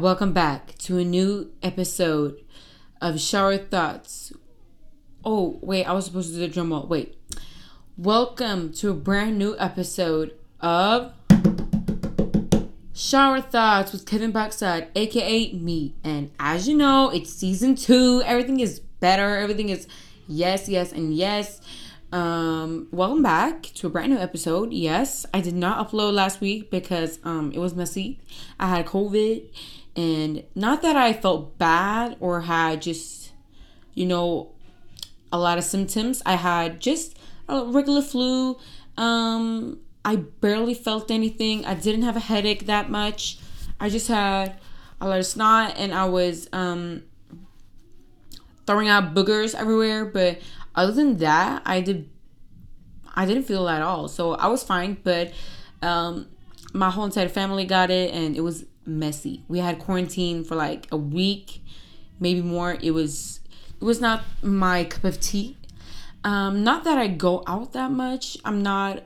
Welcome back to a new episode of Shower Thoughts. Oh, wait, I was supposed to do the drum roll. Wait. Welcome to a brand new episode of Shower Thoughts with Kevin Pakzad, aka me. And as you know, it's season two. Everything is better. Everything is yes, yes, and yes. Um, welcome back to a brand new episode. Yes, I did not upload last week because um it was messy. I had COVID and not that I felt bad or had just you know a lot of symptoms. I had just a regular flu. Um I barely felt anything. I didn't have a headache that much. I just had a lot of snot and I was um throwing out boogers everywhere, but other than that, I did I didn't feel at all. So I was fine, but um my whole entire family got it and it was messy. We had quarantine for like a week, maybe more. It was it was not my cup of tea. Um not that I go out that much. I'm not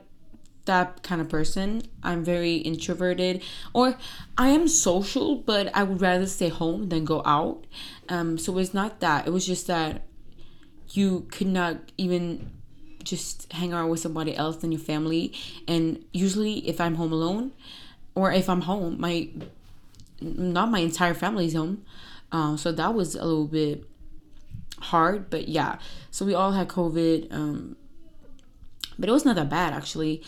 that kind of person. I'm very introverted or I am social, but I would rather stay home than go out. Um so it's not that. It was just that you could not even just hang out with somebody else than your family. And usually, if I'm home alone, or if I'm home, my not my entire family's home. Uh, so that was a little bit hard, but yeah. So we all had COVID, um, but it was not that bad actually.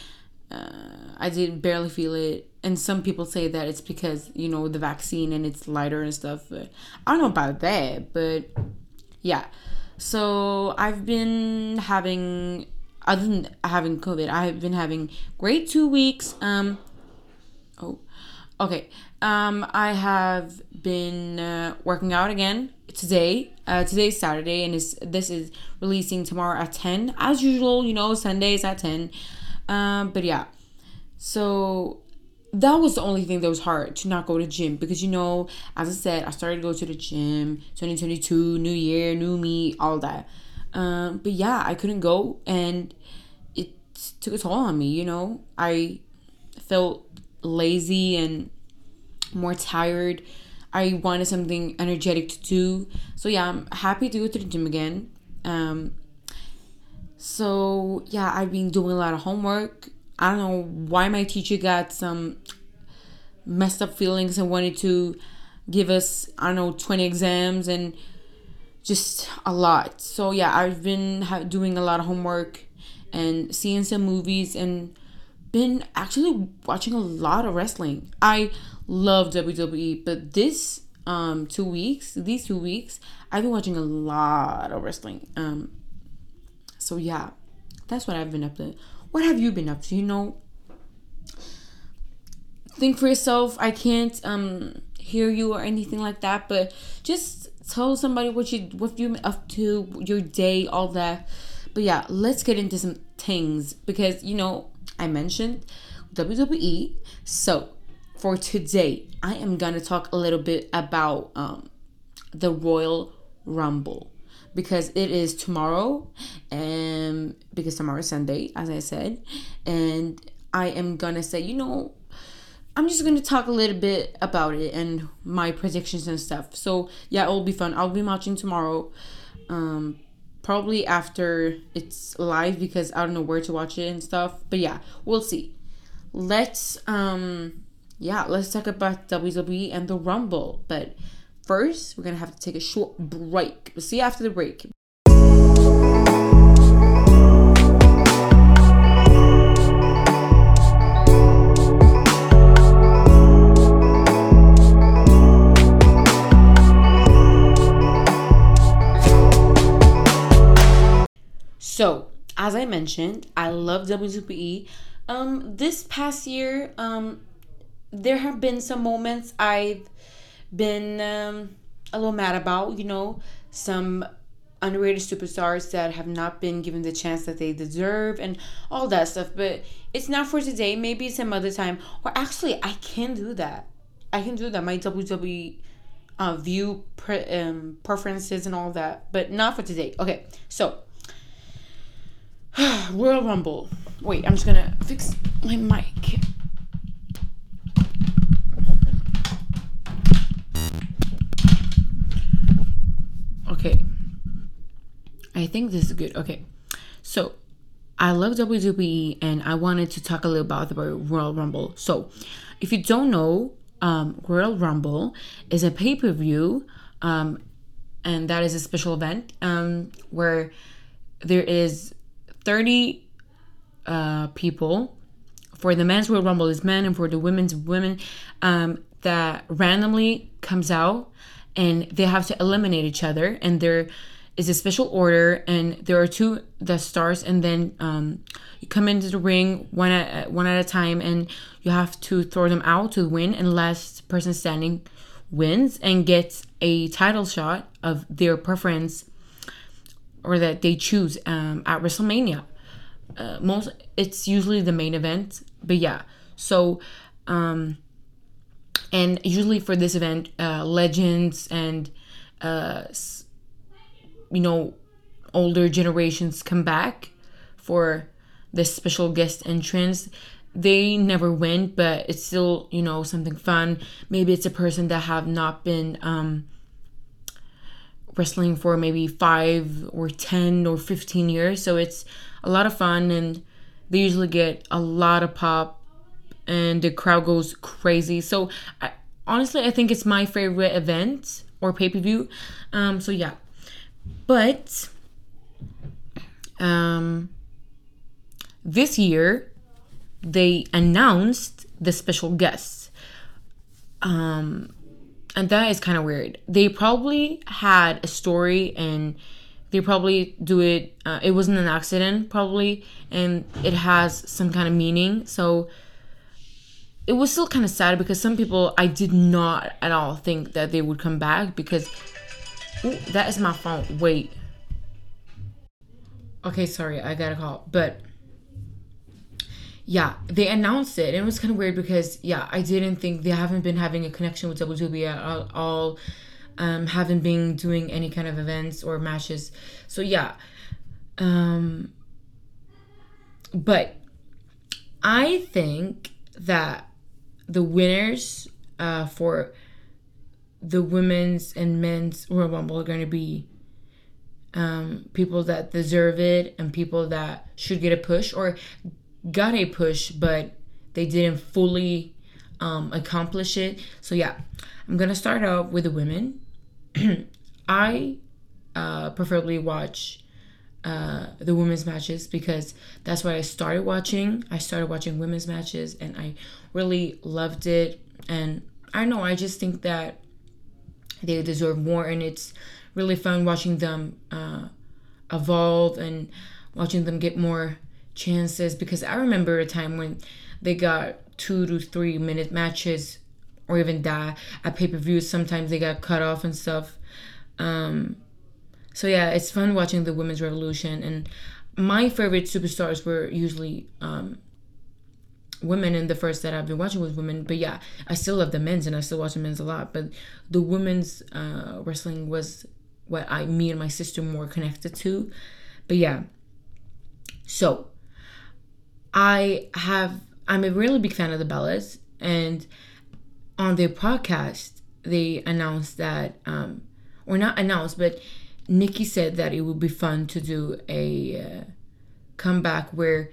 Uh, I did barely feel it, and some people say that it's because you know the vaccine and it's lighter and stuff. But I don't know about that, but yeah. So I've been having, other than having COVID, I've been having great two weeks. Um, oh, okay. Um, I have been uh, working out again today. Uh, today's Saturday, and is this is releasing tomorrow at ten, as usual. You know, Sundays at ten. Um, but yeah, so that was the only thing that was hard to not go to gym because you know as i said i started to go to the gym 2022 new year new me all that um, but yeah i couldn't go and it took a toll on me you know i felt lazy and more tired i wanted something energetic to do. So yeah i'm happy to go to the gym again. Um, so yeah i've been doing a lot of homework. I don't know why my teacher got some messed up feelings and wanted to give us, I don't know, 20 exams and just a lot. So, yeah, I've been doing a lot of homework and seeing some movies and been actually watching a lot of wrestling. I love WWE, but this um two weeks, these two weeks, I've been watching a lot of wrestling. Um so yeah, that's what I've been up to. What have you been up to? You know, think for yourself. I can't um hear you or anything like that, but just tell somebody what you what you up to, your day, all that. But yeah, let's get into some things because you know I mentioned WWE. So for today, I am gonna talk a little bit about um the Royal Rumble because it is tomorrow and because tomorrow is Sunday, as I said, and I am gonna say, you know, I'm just gonna talk a little bit about it and my predictions and stuff. So yeah, it'll be fun. I'll be watching tomorrow, um, probably after it's live because I don't know where to watch it and stuff. But yeah, we'll see. Let's um, yeah, let's talk about WWE and the Rumble, but first, we're gonna have to take a short break. We'll see you after the break. As I mentioned, I love WWE. Um, this past year, um, there have been some moments I've been um, a little mad about, you know, some underrated superstars that have not been given the chance that they deserve and all that stuff. But it's not for today. Maybe some other time. Or actually, I can do that. I can do that. My WWE uh, view pre- um, preferences and all that, but not for today. Okay, so Royal Rumble. Wait, I'm just gonna fix my mic. Okay. I think this is good. Okay. So, I love WWE and I wanted to talk a little about the Royal Rumble. So, if you don't know, um, Royal Rumble is a pay per view, um, and that is a special event um, where there is 30 uh, people. For the men's Royal Rumble is men, and for the women's women, um, that randomly comes out, and they have to eliminate each other, and they're a special order, and there are two the stars, and then um, you come into the ring one at one at a time, and you have to throw them out to win, and last person standing wins and gets a title shot of their preference or that they choose um, at WrestleMania. Uh, most it's usually the main event, but yeah. So, um, and usually for this event, uh, legends and uh, you know, older generations come back for this special guest entrance. They never win, but it's still, you know, something fun. Maybe it's a person that have not been um, wrestling for maybe five or 10 or 15 years. So it's a lot of fun and they usually get a lot of pop and the crowd goes crazy. So I, honestly, I think it's my favorite event or pay per view. Um, so yeah, but um, this year, they announced the special guests. Um, and that is kind of weird. They probably had a story and they probably do it. Uh, it wasn't an accident, probably, and it has some kind of meaning. So it was still kind of sad because some people I did not at all think that they would come back because Ooh, that is my phone. Wait. Okay, sorry, I got a call. But yeah, they announced it. And it was kind of weird because, yeah, I didn't think they haven't been having a connection with WWE at all. Um, haven't been doing any kind of events or matches. So yeah. Um, but I think that the winners uh, for the women's and men's Royal Rumble are going to be um, people that deserve it and people that should get a push or got a push, but they didn't fully um, accomplish it. So, yeah, I'm going to start off with the women. I uh, preferably watch uh, the women's matches because that's what I started watching. I started watching women's matches and I really loved it. And I know, I just think that they deserve more, and it's really fun watching them uh, evolve and watching them get more chances. Because I remember a time when they got two to three minute matches, or even that at pay per views. Sometimes they got cut off and stuff. Um, so yeah, it's fun watching the women's revolution. And my favorite superstars were usually um, women and the first that I've been watching was women. But yeah, I still love the men's and I still watch the men's a lot. But the women's uh, wrestling was what I me and my sister more connected to. But yeah. So I have I'm a really big fan of the Bellas and on their podcast they announced that um or not announced but Nikki said that it would be fun to do a uh, comeback where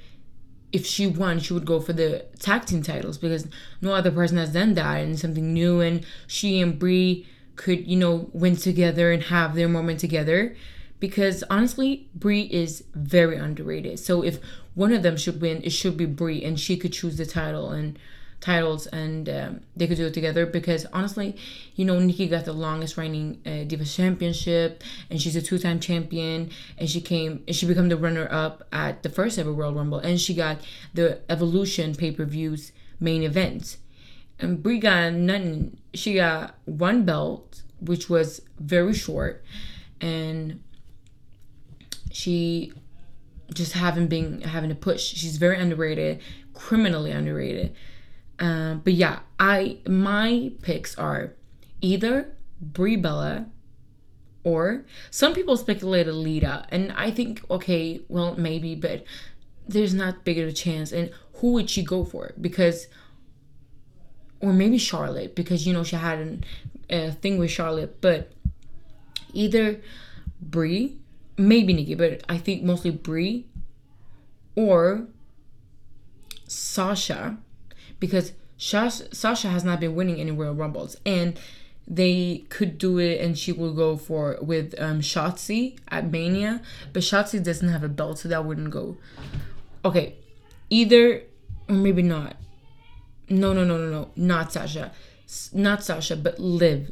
if she won, she would go for the tag team titles because no other person has done that and something new. And she and Brie could, you know, win together and have their moment together. Because honestly, Brie is very underrated. So if one of them should win, it should be Brie, and she could choose the title and titles and um, they could do it together because honestly you know nikki got the longest reigning uh, divas championship and she's a two-time champion and she came and she became the runner-up at the first ever world rumble and she got the evolution pay-per-views main event. And brie got nothing she got one belt which was very short and she just haven't been having to push she's very underrated criminally underrated um, but yeah, I my picks are either Brie Bella or some people speculate Lita, and I think okay, well maybe, but there's not big of a chance. And who would she go for? Because or maybe Charlotte because you know she had an, a thing with Charlotte, but either Brie maybe Nikki, but I think mostly Brie or Sasha because Sasha has not been winning any Royal Rumbles and they could do it and she will go for with um Shotzi at Mania, but Shotzi doesn't have a belt, so that wouldn't go. Okay, either or maybe not. No, no, no, no, no, not Sasha, not Sasha, but Liv.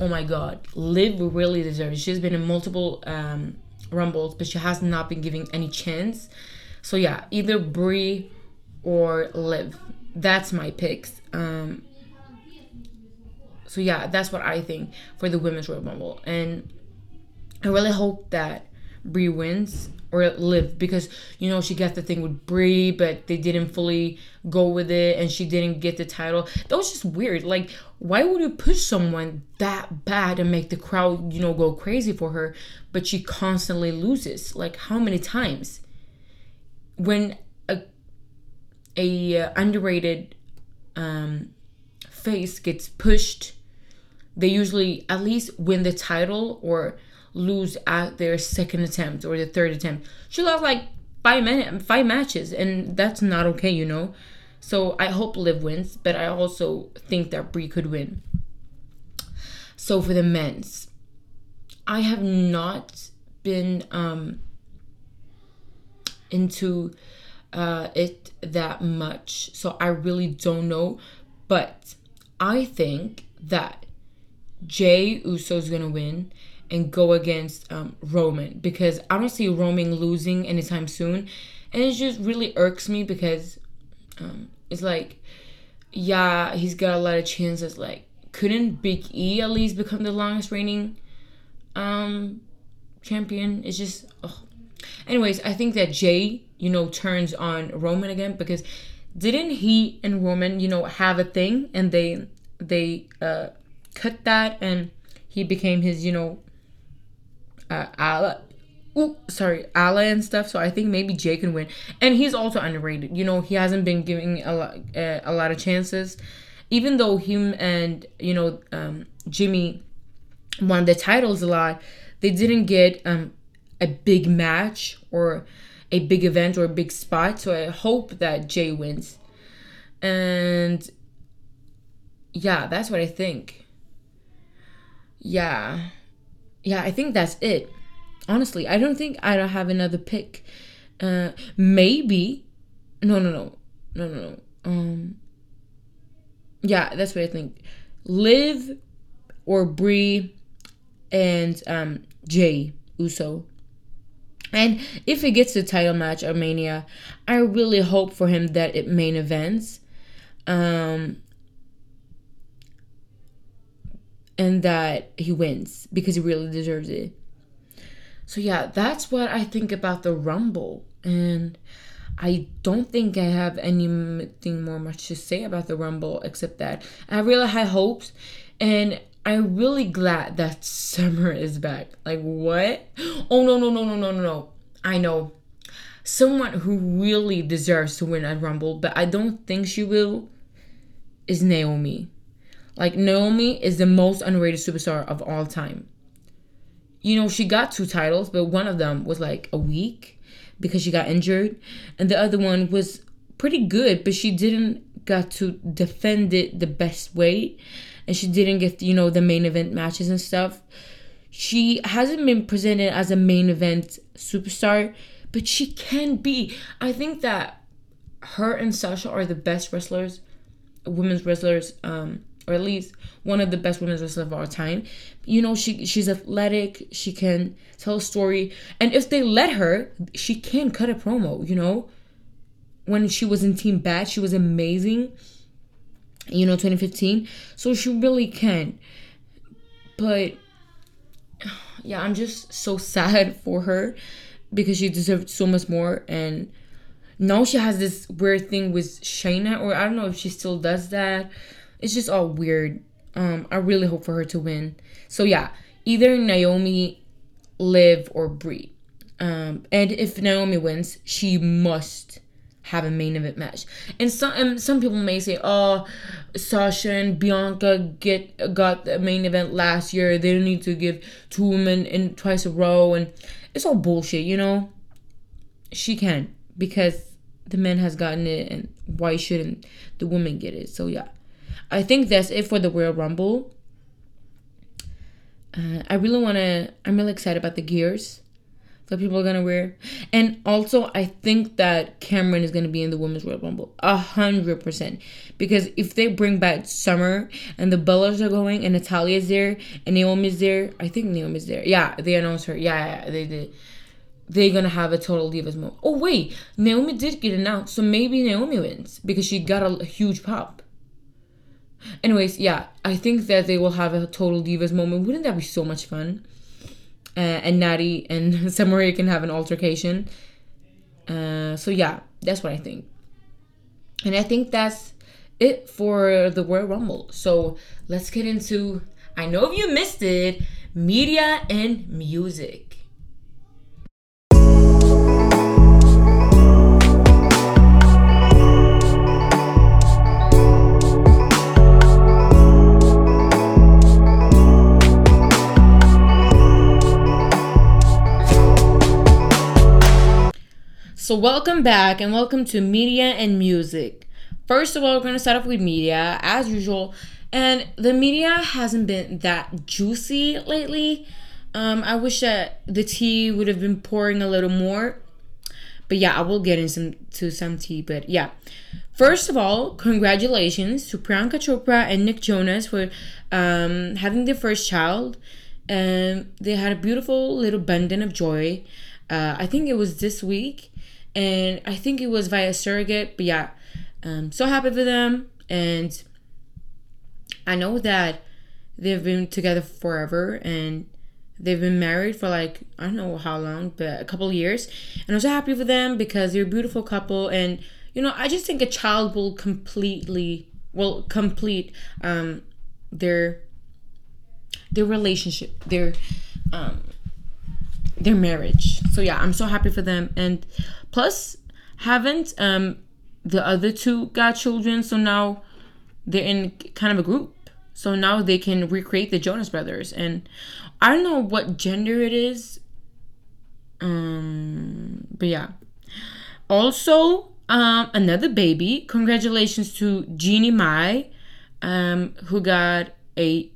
Oh my God, Liv really deserves. It. She's been in multiple um rumbles, but she has not been giving any chance. So yeah, either Brie or Liv. That's my picks. Um, so yeah, that's what I think for the women's Royal Rumble, and I really hope that Brie wins or Liv because you know she got the thing with Brie, but they didn't fully go with it, and she didn't get the title. That was just weird. Like, why would you push someone that bad and make the crowd you know go crazy for her, but she constantly loses? Like, how many times? When a a uh, underrated um, face gets pushed they usually at least win the title or lose at their second attempt or the third attempt. She lost like five minute five matches, and that's not okay, you know. So I hope Liv wins, but I also think that Brie could win. So for the men's, I have not been um into uh it that much, so I really don't know. But I think that Jey Uso's gonna win and go against um, Roman because I don't see Roman losing anytime soon, and it just really irks me because um, it's like, yeah, he's got a lot of chances. Like, couldn't Big E at least become the longest reigning um, champion? It's just, anyways, I think that Jey, you know, turns on Roman again because didn't he and Roman, you know, have a thing and they they uh cut that and he became his, you know, uh, ally. Ooh, sorry, ally and stuff. So I think maybe Jey can win, and he's also underrated. You know, he hasn't been giving a lot, uh, a lot of chances, even though him and you know um, Jimmy won the titles a lot. They didn't get um, a big match or a big event or a big spot. So I hope that Jey wins, and yeah, that's what I think yeah. Yeah, I think that's it. Honestly, I don't think I don't have another pick. Uh maybe no no no. No no no. Um Yeah, that's what I think. Liv or Brie and um Jey Uso. And if it gets the title match or Mania, I really hope for him that it main events. Um and that he wins because he really deserves it. So yeah, that's what I think about the Rumble. And I don't think I have anything more much to say about the Rumble except that I really high hopes and I'm really glad that Summer is back. Like what? Oh no no no no no no no. I know. Someone who really deserves to win at Rumble, but I don't think she will is Naomi. Like Naomi is the most underrated superstar of all time. You know, she got two titles, but one of them was like a week because she got injured, and the other one was pretty good, but she didn't got to defend it the best way, and she didn't get you know the main event matches and stuff. She hasn't been presented as a main event superstar, but she can be. I think that her and Sasha are the best wrestlers, women's wrestlers um, or at least one of the best women's wrestlers of our time. You know, she she's athletic, she can tell a story, and if they let her, she can cut a promo. You know, when she was in Team Bad, she was amazing. You know, 2015, so she really can. But yeah, I'm just so sad for her because she deserved so much more and now she has this weird thing with Shayna, or I don't know if she still does that it's just all weird. Um, I really hope for her to win. So yeah, either Naomi, Liv, or Brie. Um, and if Naomi wins, she must have a main event match. And some some people may say, "Oh, Sasha and Bianca get got the main event last year. They don't need to give two women in twice a row." And it's all bullshit, you know. She can because the man has gotten it, and why shouldn't the woman get it? So yeah, I think that's it for the Royal Rumble. Uh, I really want to. I'm really excited about the gears that people are gonna wear, and also I think that Cameron is gonna be in the Women's Royal Rumble a hundred percent because if they bring back Summer and the Bellas are going and Natalya's there and Naomi's there, I think Naomi's there. Yeah, they announced her. Yeah, yeah they did. They're gonna have a total divas moment. Oh wait, Naomi did get announced, so maybe Naomi wins because she got a, a huge pop. Anyways, yeah, I think that they will have a total divas moment. Wouldn't that be so much fun? Uh, and Natty and Summer can have an altercation. Uh, so yeah, that's what I think. And I think that's it for the Royal Rumble. So let's get into. I know if you missed it, media and music. So, welcome back and welcome to Media and Music. First of all, we're going to start off with media as usual. And the media hasn't been that juicy lately. Um, I wish that the tea would have been pouring a little more. But yeah, I will get into some, to some tea. But yeah, first of all, congratulations to Priyanka Chopra and Nick Jonas for um, having their first child. And they had a beautiful little abundant of joy. Uh, I think it was this week and I think it was via surrogate. But yeah, um, so happy for them, and I know that they've been together forever, and they've been married for like I don't know how long, but a couple years, and I'm so happy for them because they're a beautiful couple, and you know I just think a child will completely will complete um their their relationship, their um their marriage. So yeah, I'm so happy for them. And plus, haven't um the other two got children, so now they're in kind of a group. So now they can recreate the Jonas Brothers, and I don't know what gender it is. Um, but yeah. Also, um, another baby. Congratulations to Jeannie Mai, um, who got a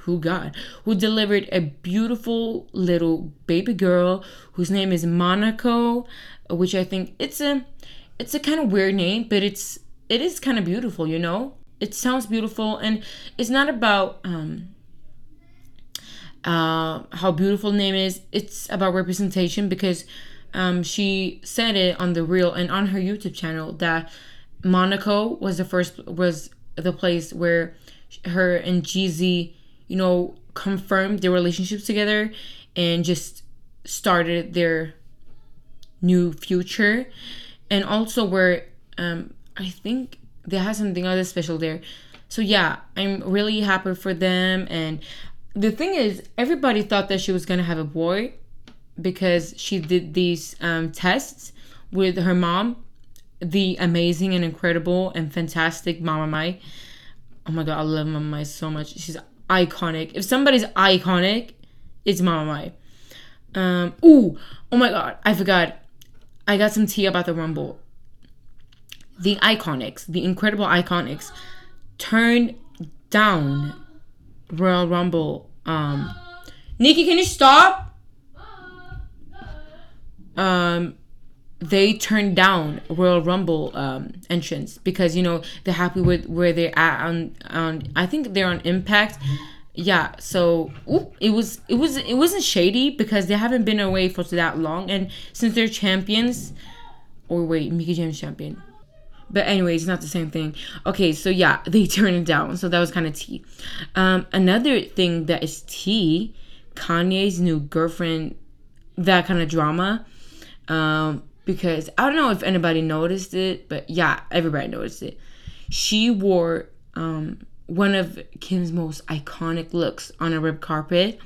who God, who delivered a beautiful little baby girl whose name is Monaco, which I think it's a it's a kind of weird name, but it's it is kind of beautiful, you know? It sounds beautiful and it's not about um uh how beautiful name is. It's about representation because um she said it on the real and on her YouTube channel that Monaco was the first was the place where her and Jeezy you know, confirmed their relationships together and just started their new future. And also where um I think they have something other special there. So yeah, I'm really happy for them and the thing is everybody thought that she was gonna have a boy because she did these um, tests with her mom, the amazing and incredible and fantastic Mama Mai. Oh my god, I love Mama Mai so much. She's iconic. If somebody's iconic, it's Mama Mai. Um, ooh, oh my god, I forgot. I got some tea about the Rumble. The Iconics, the incredible Iconics, turned down Royal Rumble. Um, Nikki, can you stop? Um, they turned down Royal Rumble um, entrance because you know they're happy with where they're at on on I think they're on Impact. Yeah, so ooh, it was it was it wasn't shady because they haven't been away for that long and since they're champions or wait, Mickie James champion. But anyways, it's not the same thing. Okay, so yeah, they turned it down. So that was kind of tea. Um, another thing that is tea, Kanye's new girlfriend, that kind of drama. Um, because I don't know if anybody noticed it, but yeah, everybody noticed it. She wore um, one of Kim's most iconic looks on a red carpet.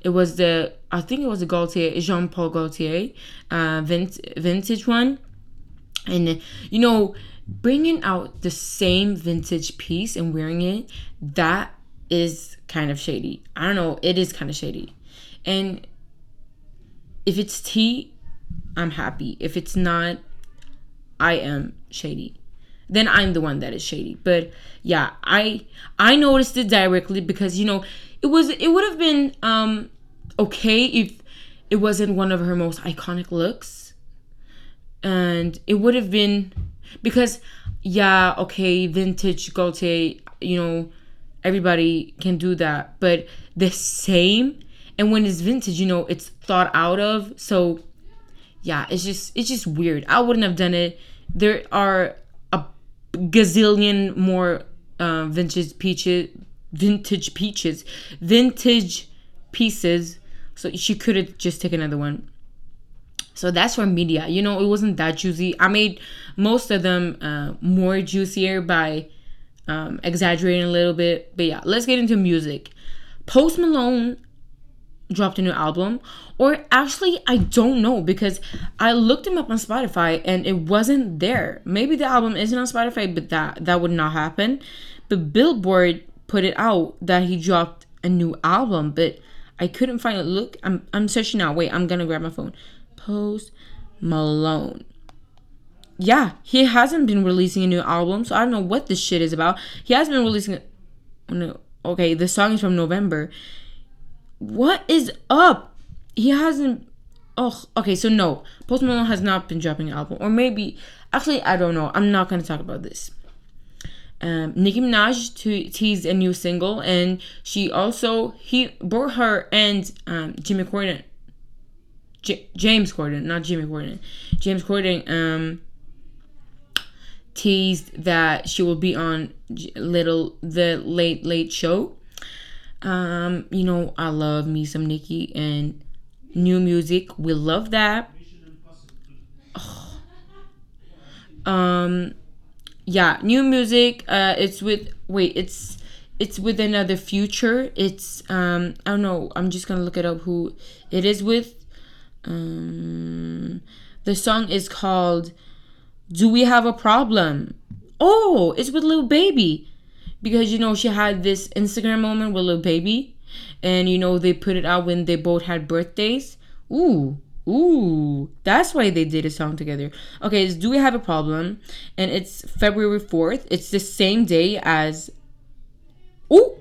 It was the I think it was a Gaultier Jean Paul Gaultier uh, vintage, vintage one, and you know bringing out the same vintage piece and wearing it that is kind of shady. I don't know, it is kind of shady, and if it's tea, I'm happy. If it's not, I am shady. Then I'm the one that is shady. But yeah, I I noticed it directly because you know it was it would have been um okay if it wasn't one of her most iconic looks, and it would have been because yeah okay vintage Gaultier you know everybody can do that but the same and when it's vintage you know it's thought out of so yeah it's just it's just weird. I wouldn't have done it. There are a gazillion more uh, vintage peaches vintage peaches vintage pieces. So she could have just taken another one. So that's for media. You know it wasn't that juicy. I made most of them uh, more juicier by um, exaggerating a little bit. But yeah let's get into music. Post malone dropped a new album or actually i don't know because i looked him up on spotify and it wasn't there. Maybe the album isn't on spotify but that that would not happen. But billboard put it out that he dropped a new album but i couldn't find it. Look i'm, I'm searching now. Wait i'm gonna grab my phone. Post malone. Yeah he hasn't been releasing a new album so i don't know what this shit is about. He has been releasing no okay the song is from november what is up? He hasn't. Oh, okay. So no, Post Malone has not been dropping an album, or maybe actually I don't know. I'm not gonna talk about this. Um, Nicki Minaj to teased a new single, and she also he brought her and um, Jimmy Corden, J- James Corden, not Jimmy Corden, James Corden um, teased that she will be on little the late late show um, you know, I love me some Nicki and new music. We love that. Oh. Um, yeah, new music. Uh, it's with wait, it's it's with another future. It's um, I don't know. I'm just gonna look it up. Who it is with? Um, the song is called "Do We Have a Problem." Oh, it's with Lil Baby because you know she had this Instagram moment with Lil Baby, and you know they put it out when they both had birthdays. Ooh, ooh, that's why they did a song together. Okay, it's Do We Have a Problem? And it's February 4th. It's the same day as. Ooh,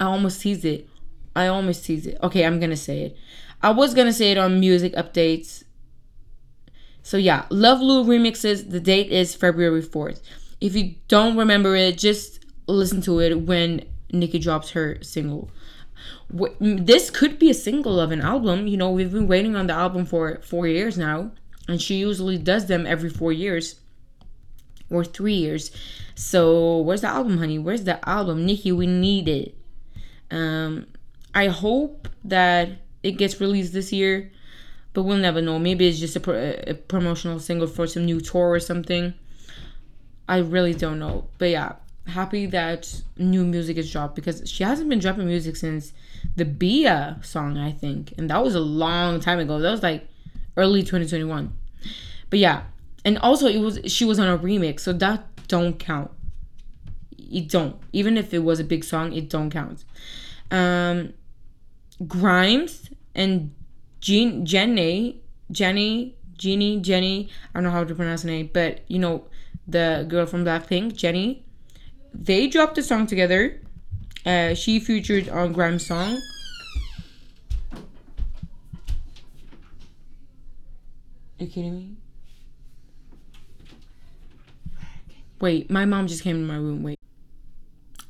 I almost teased it. I almost teased it. Okay, I'm gonna say it. I was gonna say it on music updates. So yeah, Love Lou remixes. The date is February 4th. If you don't remember it, just listen to it when Nicki drops her single. This could be a single of an album. You know, we've been waiting on the album for four years now, and she usually does them every four years or three years. So, where's the album, honey? Where's the album? Nicki, we need it. Um, I hope that it gets released this year, but we'll never know. Maybe it's just a, pro- a promotional single for some new tour or something. I really don't know. But yeah, happy that new music is dropped because she hasn't been dropping music since the Bia song, I think. And that was a long time ago. That was like early 2021. But yeah. And also it was she was on a remix, so that don't count. It don't. Even if it was a big song, it don't count. Um Grimes and Jean Jenny Jenny Jeannie Jenny I don't know how to pronounce her name, but you know the girl from Blackpink, Jennie they dropped a song together. Uh, she featured on Grimes' song. Are you kidding me? Wait, my mom just came in my room. Wait.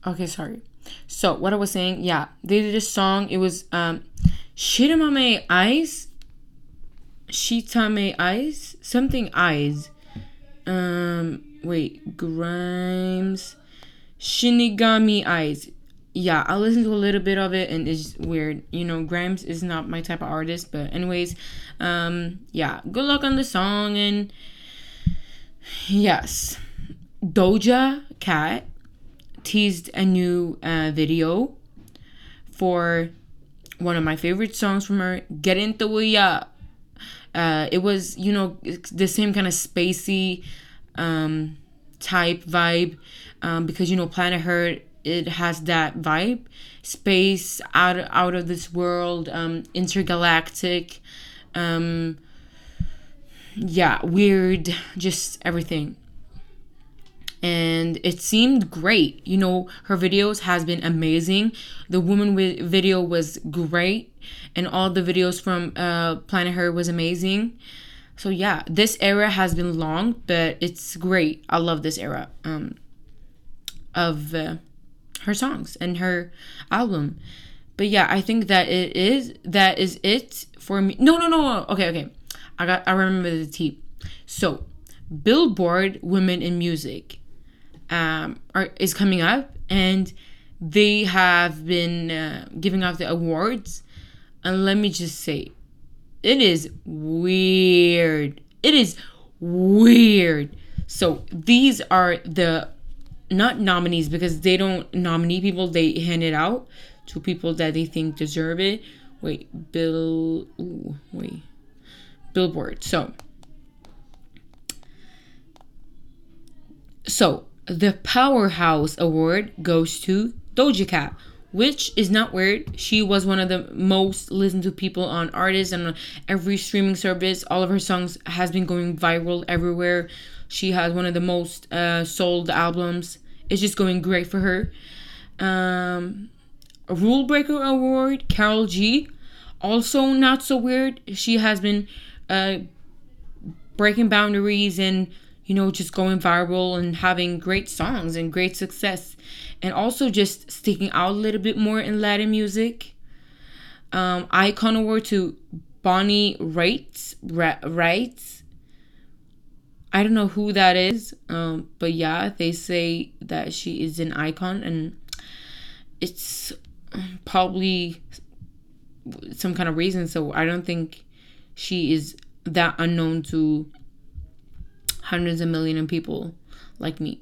Okay, sorry. So what I was saying, yeah, they did a song. It was um, Shiramame Eyes. Shitame Eyes, something Eyes. Um, wait, Grimes. Shinigami Eyes. Yeah, I listened to a little bit of it and it's weird. You know, Grimes is not my type of artist, but anyways, um, yeah, good luck on the song and yes. Doja Cat teased a new uh, video for one of my favorite songs from her, Get Into Ya. Uh, it was, you know, the same kind of spacey um, type vibe um, because you know Planet Her it has that vibe, space out out of this world, um, intergalactic, Um, yeah, weird, just everything. And it seemed great. You know, her videos has been amazing. The woman with video was great, and all the videos from uh, Planet Her was amazing. So yeah, this era has been long, but it's great. I love this era um, of uh, her songs and her album. But yeah, I think that it is that is it for me. No, no, no. Okay, okay. I got I remember the tea. So, Billboard Women in Music um are is coming up and they have been uh, giving out the awards and let me just say it is weird. It is weird. So, these are the not nominees because they don't nominate people, they hand it out to people that they think deserve it. Wait, Bill. Ooh, wait. Billboard. So, so the Powerhouse Award goes to Doja Cat, which is not weird. She was one of the most listened to people on artists and on every streaming service. All of her songs has been going viral everywhere. She has one of the most uh, sold albums. It's just going great for her. Um, Rule Breaker Award, Karol G. Also, not so weird. She has been uh, breaking boundaries and, you know, just going viral and having great songs and great success. And also just sticking out a little bit more in Latin music. Um, Icon Award to Bonnie Raitt. Raitt. I don't know who that is, um, but yeah, they say that she is an icon, and it's probably some kind of reason. So I don't think she is that unknown to hundreds of million of people like me.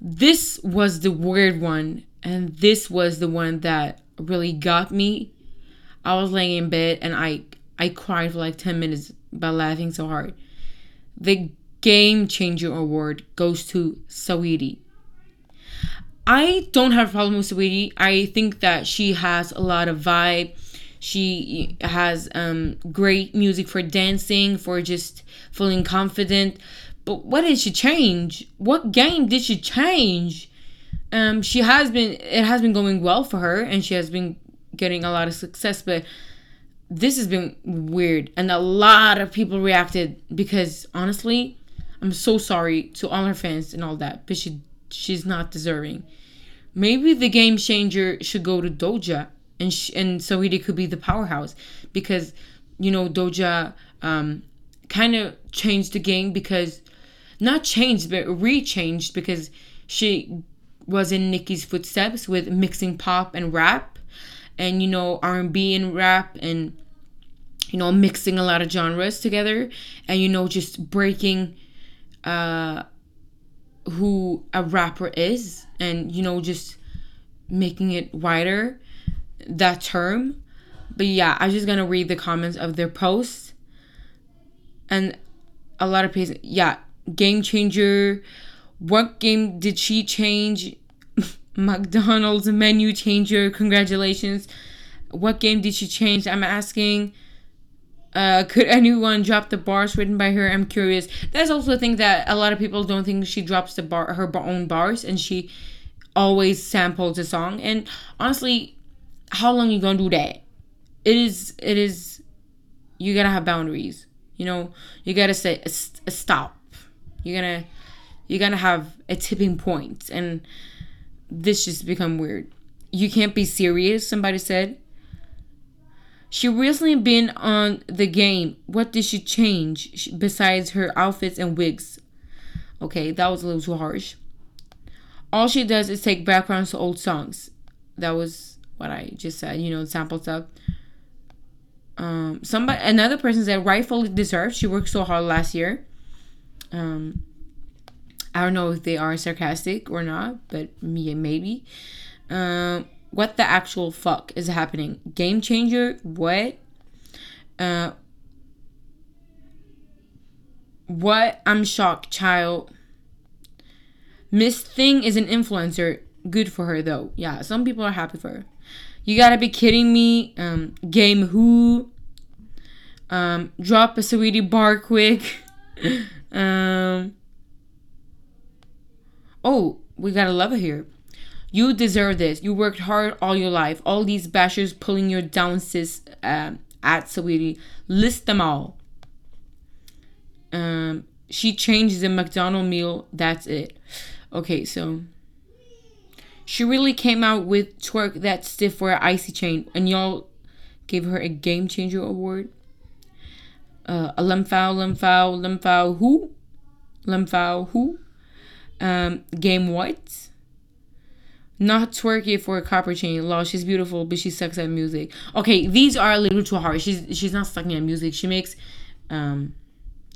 This was the weird one, and this was the one that really got me. I was laying in bed and I I cried for like 10 minutes by laughing so hard. The Game Changer Award goes to Saweetie. I don't have a problem with Saweetie. I think that she has a lot of vibe. She has um, great music for dancing, for just feeling confident. But what did she change? What game did she change? Um, she has been. It has been going well for her, and she has been getting a lot of success. But this has been weird, and a lot of people reacted because honestly, I'm so sorry to all her fans and all that, but she she's not deserving. Maybe the game changer should go to Doja, and sh- and Saweetie could be the powerhouse because you know Doja um, kind of changed the game because not changed but re-changed because she was in Nicki's footsteps with mixing pop and rap, and you know R&B and rap and you know mixing a lot of genres together and you know just breaking uh who a rapper is and you know just making it wider that term. But yeah i'm just gonna read the comments of their posts. And a lot of people yeah game changer. What game did she change mcdonald's menu changer congratulations what game did she change i'm asking uh, could anyone drop the bars written by her? I'm curious. That's also a thing that a lot of people don't think she drops the bar her own bars, and she always samples a song. And honestly, how long you gonna do that? It is. It is. You gotta have boundaries. You know. You gotta say a, a stop. You're gonna. You're gonna have a tipping point, and this just become weird. You can't be serious. Somebody said she recently been on the game. What did she change besides her outfits and wigs? Okay, that was a little too harsh. All she does is take backgrounds to old songs. That was what I just said, you know, sample stuff. Um, somebody, another person said rightfully deserved. She worked so hard last year. Um, I don't know if they are sarcastic or not, but me maybe. Um, what the actual fuck is happening? Game changer? What? Uh, what? I'm shocked, child. Miss Thing is an influencer. Good for her though. Yeah, some people are happy for her. You gotta be kidding me. Um, Game Who? Um, drop a Saweetie bar quick. um. Oh, we gotta love it here. You deserve this. You worked hard all your life. All these bashers pulling your down, sis. Um, at Saweetie, list them all. Um, she changed the McDonald meal. That's it. Okay, so she really came out with twerk that stiff for an icy chain, and y'all gave her a game changer award. Uh, a lemfow, lemfow, lemfow who? Lemfow who? Um, game what? Not twerky for a copper chain. Law, she's beautiful, but she sucks at music. Okay, these are a little too hard. She's she's not sucking at music. She makes um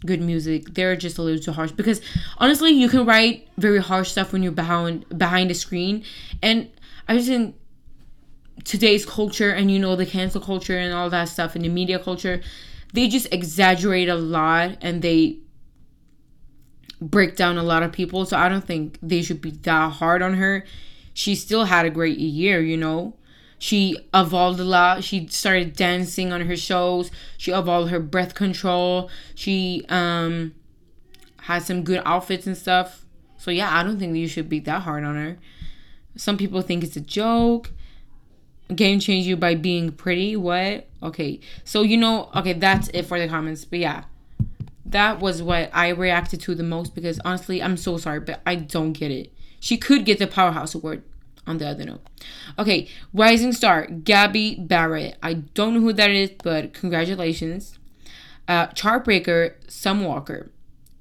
good music. They're just a little too harsh because honestly, you can write very harsh stuff when you're behind behind a screen. And I just in today's culture and you know the cancel culture and all that stuff and the media culture, they just exaggerate a lot and they break down a lot of people. So I don't think they should be that hard on her she still had a great year, you know. She evolved a lot. She started dancing on her shows. She evolved her breath control. She um had some good outfits and stuff. So yeah, I don't think you should be that hard on her. Some people think it's a joke. Game change you by being pretty. What? Okay. So you know, okay, that's it for the comments. But yeah. That was what I reacted to the most because honestly, I'm so sorry, but I don't get it. She could get the Powerhouse Award on the other note. Okay, Rising Star, Gabby Barrett. I don't know who that is, but congratulations. Uh, Chartbreaker, Summer Walker.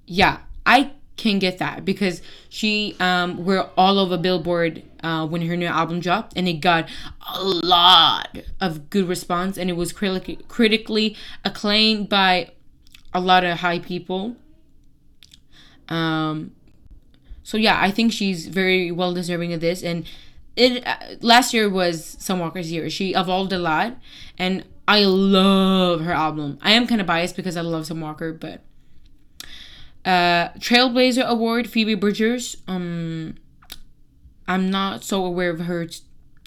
Yeah, I can get that because she um were all over Billboard uh, when her new album dropped, and it got a lot of good response, and it was critically acclaimed by a lot of high people. Um, so yeah, I think she's very well deserving of this, and it uh, last year was Summer Walker's year. She evolved a lot, and I love her album. I am kind of biased because I love Summer Walker, but uh, Trailblazer Award Phoebe Bridgers. Um, I'm not so aware of her t-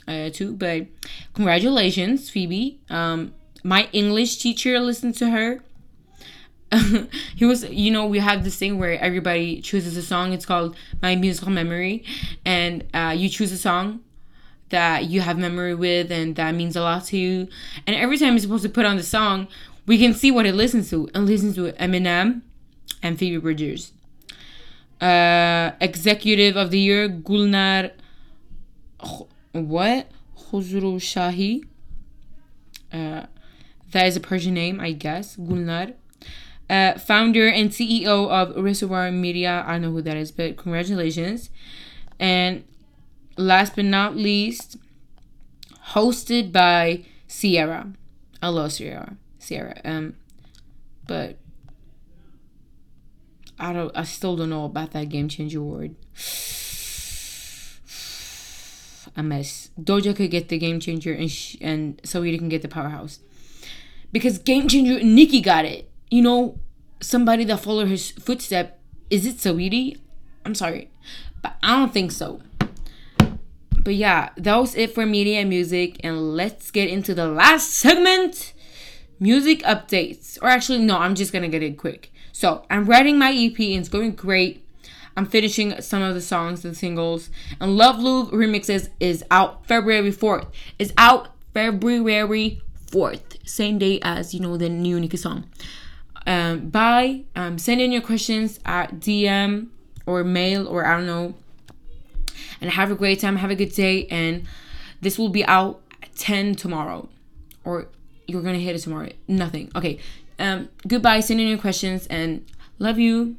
uh, too, but congratulations, Phoebe. Um, my English teacher listened to her. he was you know we have this thing where everybody chooses a song. It's called my musical memory. And uh, you choose a song that you have memory with and that means a lot to you. And every time you're supposed to put on the song we can see what it listens to. And listens to eminem and phoebe bridgers. Uh, executive of the year Golnar what? Khosrowshahi. Uh, that is a persian name i guess. Golnar uh, founder and CEO of Reservoir Media. I know who that is, but congratulations. And last but not least, hosted by Sierra. I love Sierra. Ciara. Um, but I don't. I still don't know about that game changer award. A mess. Doja could get the game changer, and sh- and Saweetie can get the powerhouse. Because game changer, Nicki got it you know, somebody that followed his footstep, is it Saweetie? I'm sorry, but I don't think so. But yeah, that was it for media and music, and let's get into the last segment music updates. Or actually, no, I'm just gonna get it quick. So, I'm writing my EP, and it's going great. I'm finishing some of the songs, and singles, and Love Loop Remixes is out February 4th. It's out February 4th, same day as you know the new Nicki song um, bye. Um, send in your questions at DM or mail or I don't know. And have a great time. Have a good day. And this will be out at 10 tomorrow. Or you're going to hit it tomorrow. Nothing. Okay. Um, goodbye. Send in your questions and love you.